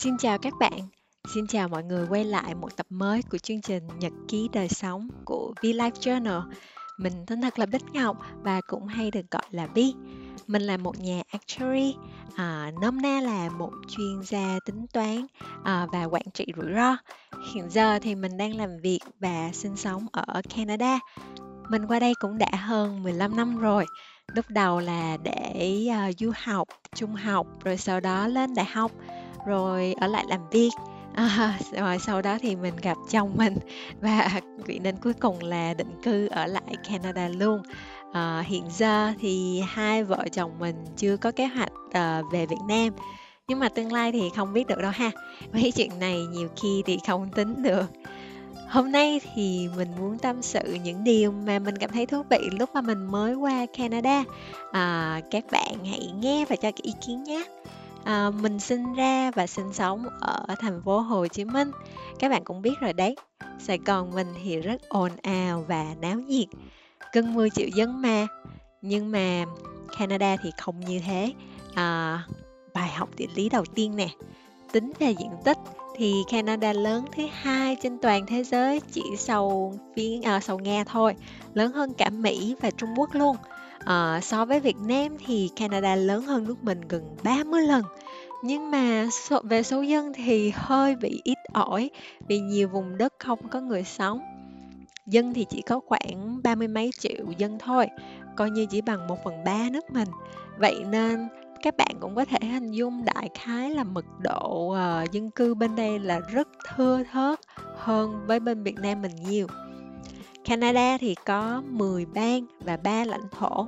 Xin chào các bạn. Xin chào mọi người quay lại một tập mới của chương trình Nhật ký đời sống của V Life Journal. Mình tên thật là Bích Ngọc và cũng hay được gọi là Bi. Mình là một nhà actuary, à, nôm na là một chuyên gia tính toán à, và quản trị rủi ro. Hiện giờ thì mình đang làm việc và sinh sống ở Canada. Mình qua đây cũng đã hơn 15 năm rồi. Lúc đầu là để uh, du học, trung học, rồi sau đó lên đại học, rồi ở lại làm việc. À, rồi sau đó thì mình gặp chồng mình. Và quyết định cuối cùng là định cư ở lại Canada luôn. À, hiện giờ thì hai vợ chồng mình chưa có kế hoạch à, về Việt Nam. Nhưng mà tương lai thì không biết được đâu ha. Mấy chuyện này nhiều khi thì không tính được. Hôm nay thì mình muốn tâm sự những điều mà mình cảm thấy thú vị lúc mà mình mới qua canada. À, các bạn hãy nghe và cho cái ý kiến nhé à, mình sinh ra và sinh sống ở thành phố hồ chí minh. Các bạn cũng biết rồi đấy sài gòn mình thì rất ồn ào và náo nhiệt gần 10 triệu dân mà. Nhưng mà canada thì không như thế. À, bài học địa lý đầu tiên nè tính về diện tích thì Canada lớn thứ hai trên toàn thế giới chỉ sau phía à, sau Nga thôi, lớn hơn cả Mỹ và Trung Quốc luôn. À, so với Việt Nam thì Canada lớn hơn nước mình gần 30 lần. Nhưng mà số, về số dân thì hơi bị ít ỏi vì nhiều vùng đất không có người sống. Dân thì chỉ có khoảng ba mươi mấy triệu dân thôi, coi như chỉ bằng một phần ba nước mình. Vậy nên các bạn cũng có thể hình dung đại khái là mật độ uh, dân cư bên đây là rất thưa thớt hơn với bên Việt Nam mình nhiều. Canada thì có 10 bang và 3 lãnh thổ.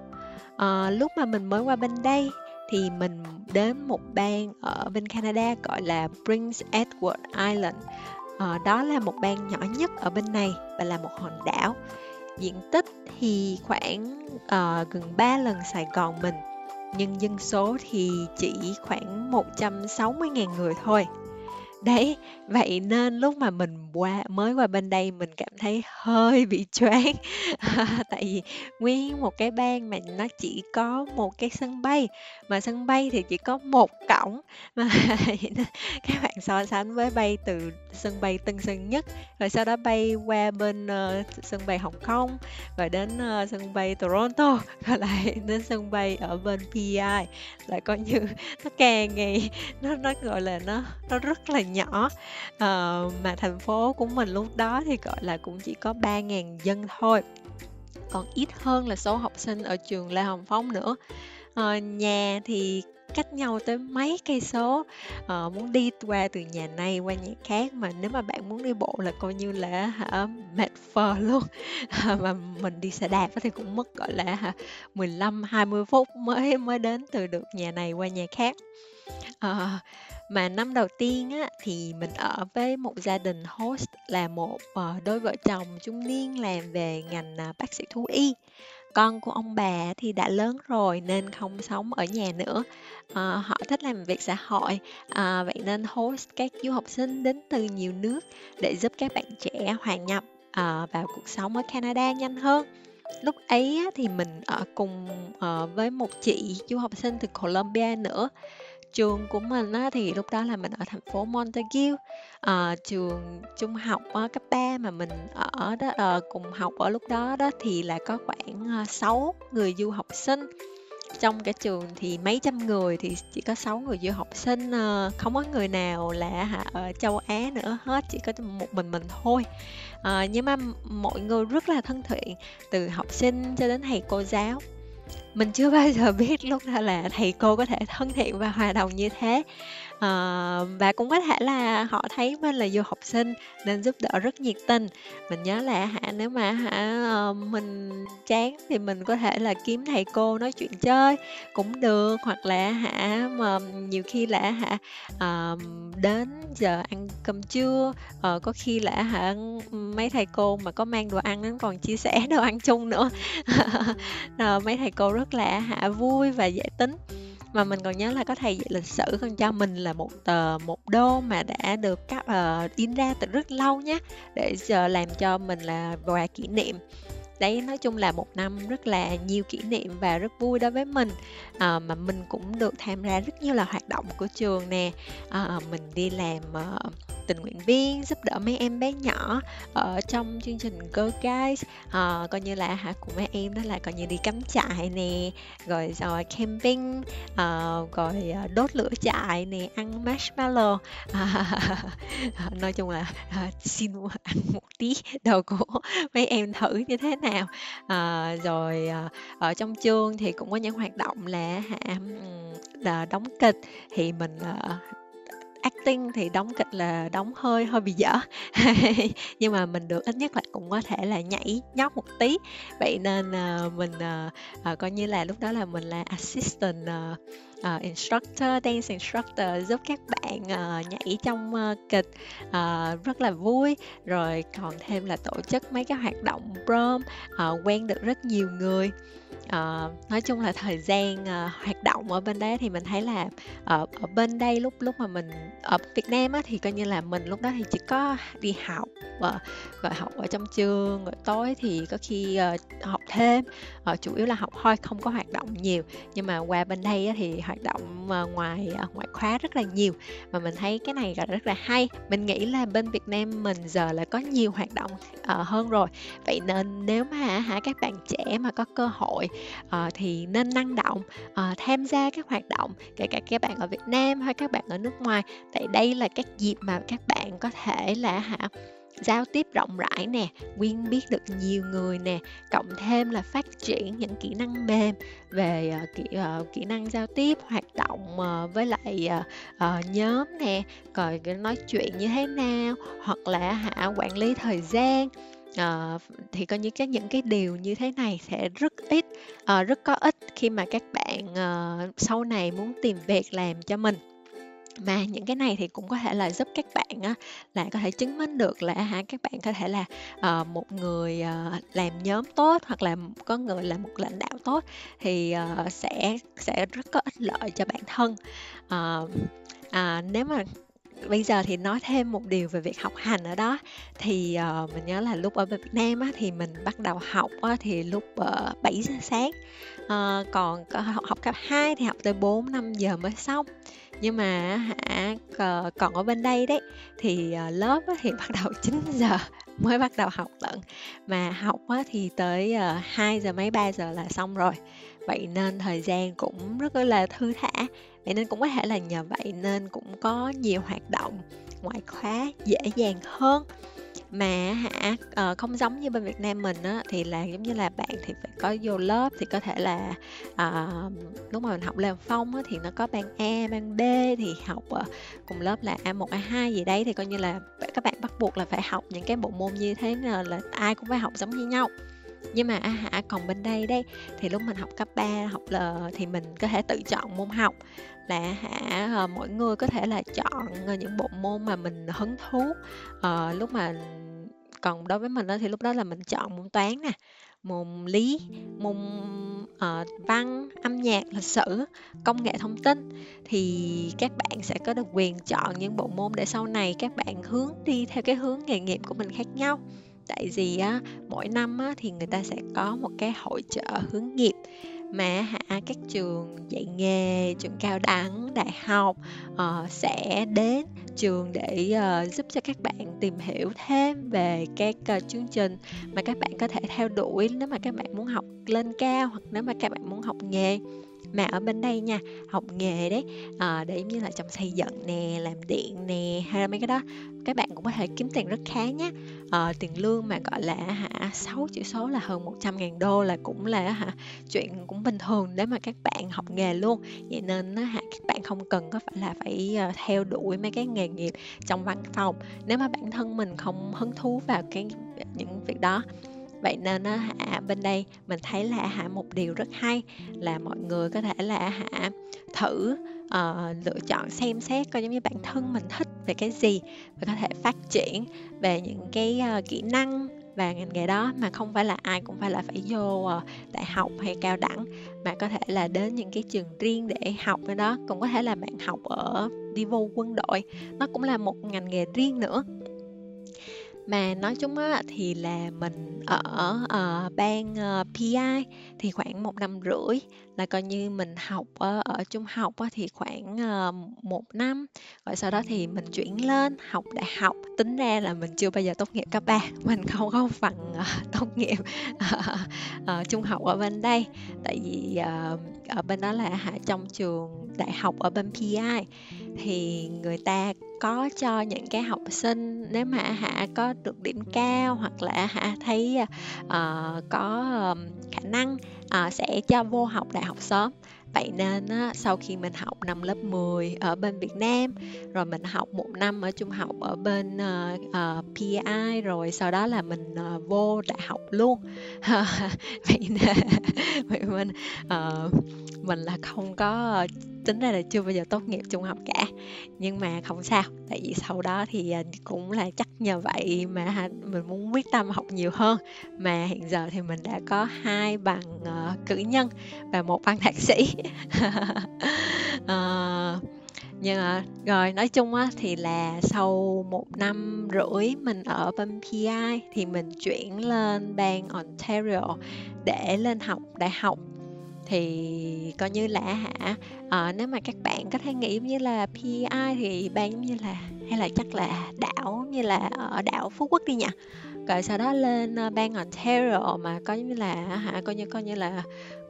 À, lúc mà mình mới qua bên đây thì mình đến một bang ở bên Canada gọi là Prince Edward Island. À, đó là một bang nhỏ nhất ở bên này và là một hòn đảo. Diện tích thì khoảng uh, gần 3 lần Sài Gòn mình nhưng dân số thì chỉ khoảng 160.000 người thôi. Đấy, vậy nên lúc mà mình qua mới qua bên đây mình cảm thấy hơi bị choáng. Tại vì nguyên một cái bang mà nó chỉ có một cái sân bay mà sân bay thì chỉ có một cổng. Mà các bạn so sánh với bay từ sân bay Tân Sơn Nhất rồi sau đó bay qua bên uh, sân bay Hồng Kông rồi đến uh, sân bay Toronto rồi lại đến sân bay ở bên PI lại coi như nó càng ngày nó nó gọi là nó nó rất là nhỏ. Uh, mà thành phố của mình lúc đó thì gọi là cũng chỉ có 3.000 dân thôi. Còn ít hơn là số học sinh ở trường Lê Hồng Phong nữa. Uh, nhà thì cách nhau tới mấy cây số. Uh, muốn đi qua từ nhà này qua nhà khác mà nếu mà bạn muốn đi bộ là coi như là hả mệt phờ luôn. Mà mình đi xe đạp thì cũng mất gọi là hả 15 20 phút mới mới đến từ được nhà này qua nhà khác uh, mà năm đầu tiên á, thì mình ở với một gia đình host là một uh, đôi vợ chồng trung niên làm về ngành uh, bác sĩ thú y. Con của ông bà thì đã lớn rồi nên không sống ở nhà nữa. À, họ thích làm việc xã hội à, vậy nên host các du học sinh đến từ nhiều nước để giúp các bạn trẻ hòa nhập à, vào cuộc sống ở Canada nhanh hơn. Lúc ấy thì mình ở cùng với một chị du học sinh từ Colombia nữa trường của mình á, thì lúc đó là mình ở thành phố Montague à, trường trung học á, cấp 3 mà mình ở đó à, cùng học ở lúc đó đó thì là có khoảng ờ, 6 người du học sinh. Trong cái trường thì mấy trăm người thì chỉ có 6 người du học sinh không có người nào là ở châu Á nữa hết chỉ có một mình mình thôi. À, nhưng mà mọi người rất là thân thiện từ học sinh cho đến thầy cô giáo mình chưa bao giờ biết lúc đó là thầy cô có thể thân thiện và hòa đồng như thế à, và cũng có thể là họ thấy mình là du học sinh nên giúp đỡ rất nhiệt tình. Mình nhớ là hả nếu mà hả ờ, mình chán thì mình có thể là kiếm thầy cô nói chuyện chơi cũng được hoặc là hả mà nhiều khi là hả à, đến giờ ăn cơm trưa à, có khi là hả mấy thầy cô mà có mang đồ ăn đến còn chia sẻ đồ ăn chung nữa. Ờ, mấy thầy cô rất là hả vui và dễ tính mà mình còn nhớ là có thầy dạy lịch sử còn cho mình là một tờ một đô mà đã được các uh, ờ, in ra từ rất lâu nhé để giờ làm cho mình là quà kỷ niệm. Đấy nói chung là một năm rất là nhiều kỷ niệm và rất vui đối với mình. À, mà mình cũng được tham gia rất nhiều là hoạt động của trường nè. À, mình đi làm uh, tình nguyện viên giúp đỡ mấy em bé nhỏ ở trong chương trình Go Guys, à, coi như là hả của mấy em đó là coi như đi cắm trại nè rồi rồi camping à, rồi ờ, đốt lửa trại nè ăn marshmallow. À, nói chung là à, xin ăn một tí đồ của mấy em thử như thế nào. À, rồi à, ở trong chương thì cũng có những hoạt động là hả là đóng kịch. Thì mình à, acting thì đóng kịch là đóng hơi hơi bị dở. Nhưng mà mình được ít nhất là cũng có thể là nhảy nhót một tí. Vậy nên uh, mình uh, uh, coi như là lúc đó là mình là assistant uh, uh, instructor dance instructor giúp các bạn uh, nhảy trong uh, kịch uh, rất là vui. Rồi còn thêm là tổ chức mấy cái hoạt động prom uh, quen được rất nhiều người uh, nói chung là thời gian uh, hoạt động ở bên đấy thì mình thấy là ở, ở bên đây lúc lúc mà mình ở Việt Nam á, thì coi như là mình lúc đó thì chỉ có đi học và rồi học ở trong trường rồi tối thì có khi uh, học thêm uh, chủ yếu là học thôi không có hoạt động nhiều. Nhưng mà qua bên đây á, thì hoạt động uh, ngoài uh, ngoại khóa rất là nhiều. Mà mình thấy cái này rất là hay. Mình nghĩ là bên Việt Nam mình giờ là có nhiều hoạt động uh, hơn rồi. Vậy nên nếu mà hả các bạn trẻ mà có cơ hội uh, thì nên năng động uh, tham gia các hoạt động kể cả các bạn ở Việt Nam hay các bạn ở nước ngoài. Tại đây là các dịp mà các bạn có thể là hả giao tiếp rộng rãi nè quyên biết được nhiều người nè cộng thêm là phát triển những kỹ năng mềm về uh, kỹ, uh, kỹ năng giao tiếp hoạt động uh, với lại uh, uh, nhóm nè rồi nói chuyện như thế nào hoặc là hả quản lý thời gian. À, thì có những cái những cái điều như thế này sẽ rất ít à, rất có ích khi mà các bạn à, sau này muốn tìm việc làm cho mình mà những cái này thì cũng có thể là giúp các bạn á, là có thể chứng minh được là hả các bạn có thể là uh, một người uh, làm nhóm tốt hoặc là có người là một lãnh đạo tốt thì uh, sẽ sẽ rất có ích lợi cho bản thân. Uh, uh, nếu mà bây giờ thì nói thêm một điều về việc học hành ở đó thì uh, mình nhớ là lúc ở Việt Nam á, thì mình bắt đầu học á, thì lúc uh, 7 giờ sáng. Uh, còn học, học cấp 2 thì học tới 4 5 giờ mới xong nhưng mà hả còn ở bên đây đấy, thì ờ, lớp thì bắt đầu 9 giờ mới bắt đầu học lận. Mà học thì tới ờ, 2 giờ mấy 3 giờ là xong rồi. Vậy nên thời gian cũng rất là thư thả. Vậy nên cũng có thể là nhờ vậy nên cũng có nhiều hoạt động, ngoại khóa dễ dàng hơn mà hả uh, không giống như bên Việt Nam mình á thì là giống như là bạn thì phải có vô lớp thì có thể là uh, lúc mà mình học làm phong á thì nó có ban A ban B thì học uh, cùng lớp là A1 A2 gì đấy thì coi như là các bạn bắt buộc là phải học những cái bộ môn như thế là ai cũng phải học giống như nhau nhưng mà à, hả còn bên đây đây thì lúc mình học cấp 3 học L thì mình có thể tự chọn môn học. Là hả ờ, mỗi người có thể là chọn ờ, những bộ môn mà mình hứng thú. À, lúc mà còn đối với mình đó thì lúc đó là mình chọn môn toán nè môn lý môn uh, văn âm nhạc lịch sử công nghệ thông tin. Thì các bạn sẽ có được quyền chọn những bộ môn để sau này các bạn hướng đi theo cái hướng nghề nghiệp của mình khác nhau tại vì á mỗi năm á thì người ta sẽ có một cái hội trợ hướng nghiệp. Mà hả các trường dạy nghề trường cao đẳng đại học uh, sẽ đến trường để uh, giúp cho các bạn tìm hiểu thêm về các uh, chương trình mà các bạn có thể theo đuổi nếu mà các bạn muốn học lên cao hoặc nếu mà các bạn muốn học nghề mà ở bên đây nha học nghề đấy à, để như là trong xây dựng nè làm điện nè hay là mấy cái đó các bạn cũng có thể kiếm tiền rất khá nhé à, ờ, tiền lương mà gọi là hả 6 chữ số là hơn 100 ngàn đô là cũng là hả chuyện cũng bình thường để mà các bạn học nghề luôn. Vậy nên hả các bạn không cần có phải là phải ờ, theo đuổi mấy cái nghề nghiệp trong văn phòng. Nếu mà bản thân mình không hứng thú vào cái những việc đó vậy nên á hả bên đây mình thấy là hả một điều rất hay là mọi người có thể là hả thử uh, lựa chọn xem xét coi giống như bản thân mình thích về cái gì và có thể phát triển về những cái uh, kỹ năng và ngành nghề đó mà không phải là ai cũng phải là phải vô uh, đại học hay cao đẳng mà có thể là đến những cái trường riêng để học cái đó. Cũng có thể là bạn học ở đi vô quân đội nó cũng là một ngành nghề riêng nữa. Mà nói chung á thì là mình ở, ờ, bang, uh, ờ, PI thì khoảng một năm rưỡi, là coi như mình học ở ở trung học á thì khoảng, uh, một năm, rồi sau đó thì mình chuyển lên học đại học. Tính ra là mình chưa bao giờ tốt nghiệp cấp ba mình không có phần uh, tốt nghiệp, uh, uh, trung học ở bên đây. Tại vì, uh, ở bên đó là hả, trong trường đại học ở bên PI thì người ta có cho những cái học sinh nếu mà hả có được điểm cao hoặc là hả thấy uh, có um, khả năng uh, sẽ cho vô học đại học sớm. Vậy nên á, sau khi mình học năm lớp 10 ở bên Việt Nam rồi mình học một năm ở trung học ở bên ờ, uh, uh, PI rồi sau đó là mình uh, vô đại học luôn. Vậy nên vậy mình uh, mình là không có tính ra là chưa bao giờ tốt nghiệp trung học cả. Nhưng mà không sao tại vì sau đó thì à, cũng là chắc nhờ vậy mà mình muốn quyết tâm học nhiều hơn. Mà hiện giờ thì mình đã có hai bằng uh, cử nhân và một bằng thạc sĩ. Uh, nhưng mà rồi nói chung á thì là sau một năm rưỡi mình ở bên PI thì mình chuyển lên bang Ontario để lên học đại học thì coi như là hả à, nếu mà các bạn có thể nghĩ như là PI thì bang như là hay là chắc là đảo như là ở đảo Phú Quốc đi nhỉ? Rồi sau đó lên ờ, bang Ontario mà coi như là hả coi như coi như là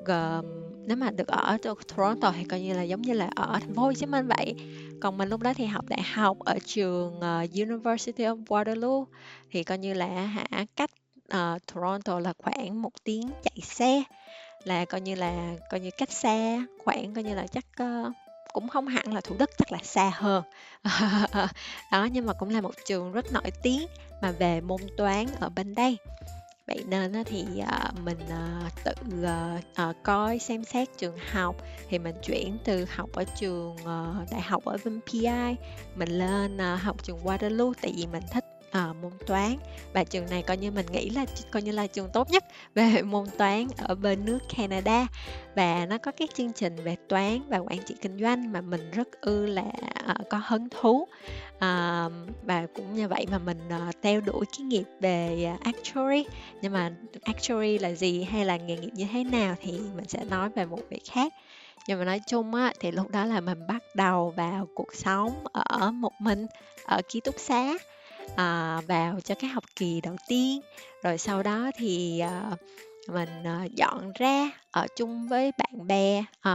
gồm nếu mà được ở Toronto thì coi như là giống như là ở thành phố Hồ Chí Minh vậy. Còn mình lúc đó thì học đại học ở trường uh, University of Waterloo. Thì coi như là hả cách uh, Toronto là khoảng một tiếng chạy xe là coi như là coi như cách xa khoảng coi như là chắc uh, cũng không hẳn là thủ đức chắc là xa hơn. Đó nhưng mà cũng là một trường rất nổi tiếng mà về môn toán ở bên đây. Vậy nên thì ờ, mình ờ, tự coi xem xét trường học. Thì mình chuyển từ học ở trường đại học ở bên PI mình lên học trường Waterloo tại vì mình thích à, môn toán. Và trường này coi như mình nghĩ là coi như là trường tốt nhất về môn toán ở bên nước Canada. Và nó có các chương trình về toán và quản trị kinh doanh mà mình rất ư là à, có hứng thú. À, và cũng như vậy mà mình à, theo đuổi cái nghiệp về à, actuary. Nhưng mà actuary là gì hay là nghề nghiệp như thế nào thì mình sẽ nói về một việc khác. Nhưng mà nói chung á thì lúc đó là mình bắt đầu vào cuộc sống ở một mình ở ký túc xá à, vào cho cái học kỳ đầu tiên. Rồi sau đó thì à, mình ờ, dọn ra ở chung với bạn bè. À,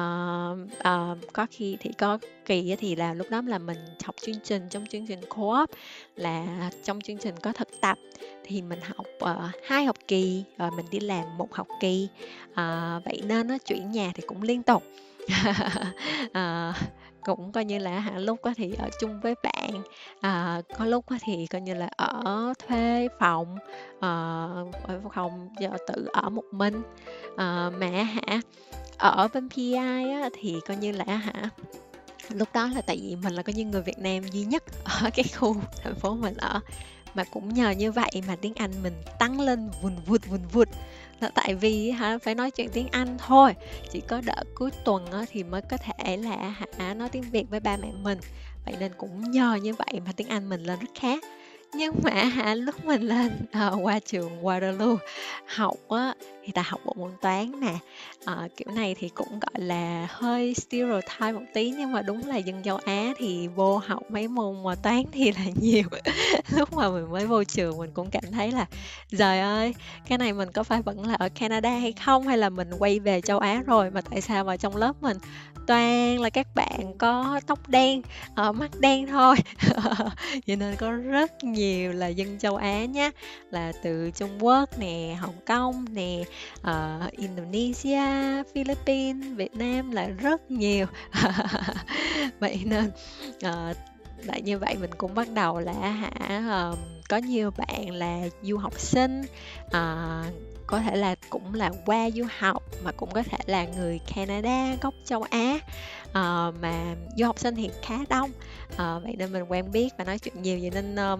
à, có khi thì có kỳ thì là lúc đó là mình học chương trình trong chương trình co-op là trong chương trình có thực tập. Thì mình học uh, hai học kỳ rồi mình đi làm một học kỳ. À, vậy nên nó chuyển nhà thì cũng liên tục. À, cũng coi như là hả lúc có thì ở chung với bạn à, có lúc có thì coi như là ở thuê phòng à, ở phòng giờ tự ở một mình. À, mà hả ở bên PI á thì coi như là hả lúc đó là tại vì mình là coi như người Việt Nam duy nhất ở cái khu thành phố mình ở mà cũng nhờ như vậy mà tiếng Anh mình tăng lên vùn vụt vùn vụt. Là tại vì hả phải nói chuyện tiếng Anh thôi. Chỉ có đợi cuối tuần á, thì mới có thể là hả nói tiếng Việt với ba mẹ mình. Vậy nên cũng nhờ như vậy mà tiếng Anh mình lên rất khá nhưng mà hả lúc mình lên uh, qua trường Waterloo học á thì ta học bộ môn toán nè. Uh, kiểu này thì cũng gọi là hơi stereotype một tí nhưng mà đúng là dân châu Á thì vô học mấy môn mà toán thì là nhiều. Lúc mà mình mới vô trường mình cũng cảm thấy là trời ơi cái này mình có phải vẫn là ở Canada hay không? Hay là mình quay về châu Á rồi? Mà tại sao mà trong lớp mình toàn là các bạn có tóc đen uh, mắt đen thôi. Cho nên có rất nhiều là dân châu Á nhé là từ Trung Quốc nè Hồng Kông nè uh, Indonesia Philippines Việt Nam là rất nhiều. Vậy nên ờ, uh, lại như vậy mình cũng bắt đầu là hả uh, có nhiều bạn là du học sinh uh, có thể là cũng là qua du học mà cũng có thể là người Canada gốc châu Á uh, mà du học sinh thì khá đông. Uh, vậy nên mình quen biết và nói chuyện nhiều vậy nên uh,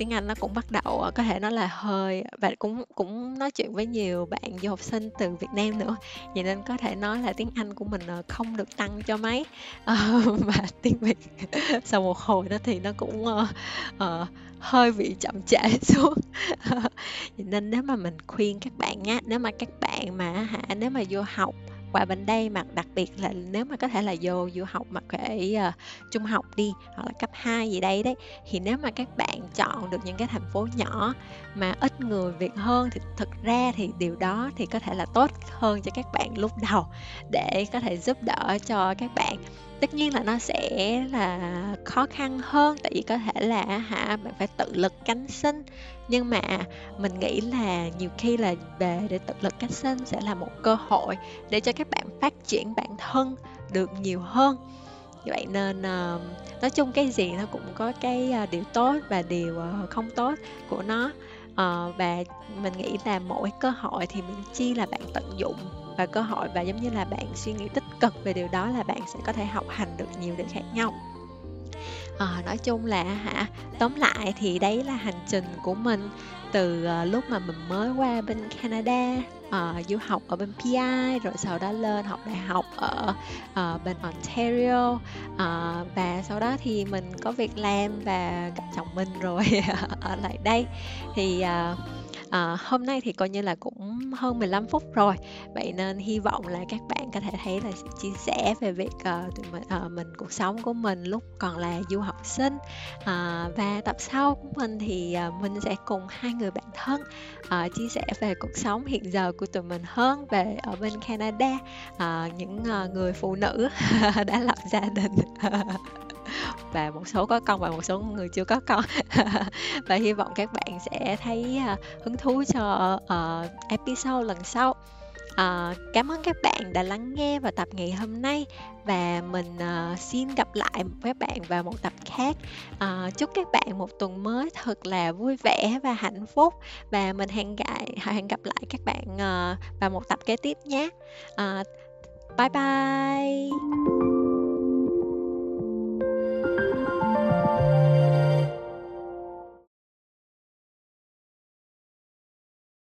tiếng Anh nó cũng bắt đầu, ờ, có thể nói là hơi và cũng cũng nói chuyện với nhiều bạn du học sinh từ Việt Nam nữa, vậy nên có thể nói là tiếng Anh của mình, ờ, không được tăng cho mấy. Ờ, và tiếng Việt sau một hồi đó thì nó cũng, uh, uh, hơi bị chậm trễ xuống. Nên nếu mà mình khuyên các bạn á, nếu mà các bạn mà hả, nếu mà vô học qua bên đây mà đặc biệt là nếu mà có thể là vô du học mà kể uh, trung học đi hoặc là cấp 2 gì đây đấy thì nếu mà các bạn chọn được những cái thành phố nhỏ mà ít người Việt hơn thì thực ra thì điều đó thì có thể là tốt hơn cho các bạn lúc đầu để có thể giúp đỡ cho các bạn. Tất nhiên là nó sẽ là khó khăn hơn tại vì có thể là hả bạn phải tự lực cánh sinh nhưng mà mình nghĩ là nhiều khi là về để tự lực cánh sinh sẽ là một cơ hội để cho các bạn phát triển bản thân được nhiều hơn. Vậy nên uh, nói chung cái gì nó cũng có cái uh, điều tốt và điều uh, không tốt của nó. Uh, và mình nghĩ là mỗi cơ hội thì mình chi là bạn tận dụng và cơ hội và giống như là bạn suy nghĩ tích cực về điều đó là bạn sẽ có thể học hành được nhiều điều khác nhau à, nói chung là hả? Tóm lại thì đấy là hành trình của mình từ uh, lúc mà mình mới qua bên Canada uh, du học ở bên PI rồi sau đó lên học đại học ở uh, bên Ontario. Uh, và sau đó thì mình có việc làm và gặp chồng mình rồi ở lại đây. Thì uh, À, hôm nay thì coi như là cũng hơn 15 phút rồi. Vậy nên hy vọng là các bạn có thể thấy là chia sẻ về việc uh, tụi mình, uh, mình cuộc sống của mình lúc còn là du học sinh. Uh, và tập sau của mình thì uh, mình sẽ cùng hai người bạn thân uh, chia sẻ về cuộc sống hiện giờ của tụi mình hơn về ở bên Canada. Uh, những uh, người phụ nữ đã lập gia đình. và một số có con và một số người chưa có con và hy vọng các bạn sẽ thấy uh, hứng thú cho uh, episode lần sau. Uh, cảm ơn các bạn đã lắng nghe vào tập ngày hôm nay. Và mình uh, xin gặp lại các bạn vào một tập khác. Uh, chúc các bạn một tuần mới thật là vui vẻ và hạnh phúc. Và mình hẹn gặp hẹn gặp lại các bạn uh, vào một tập kế tiếp nhé. Uh, bye bye.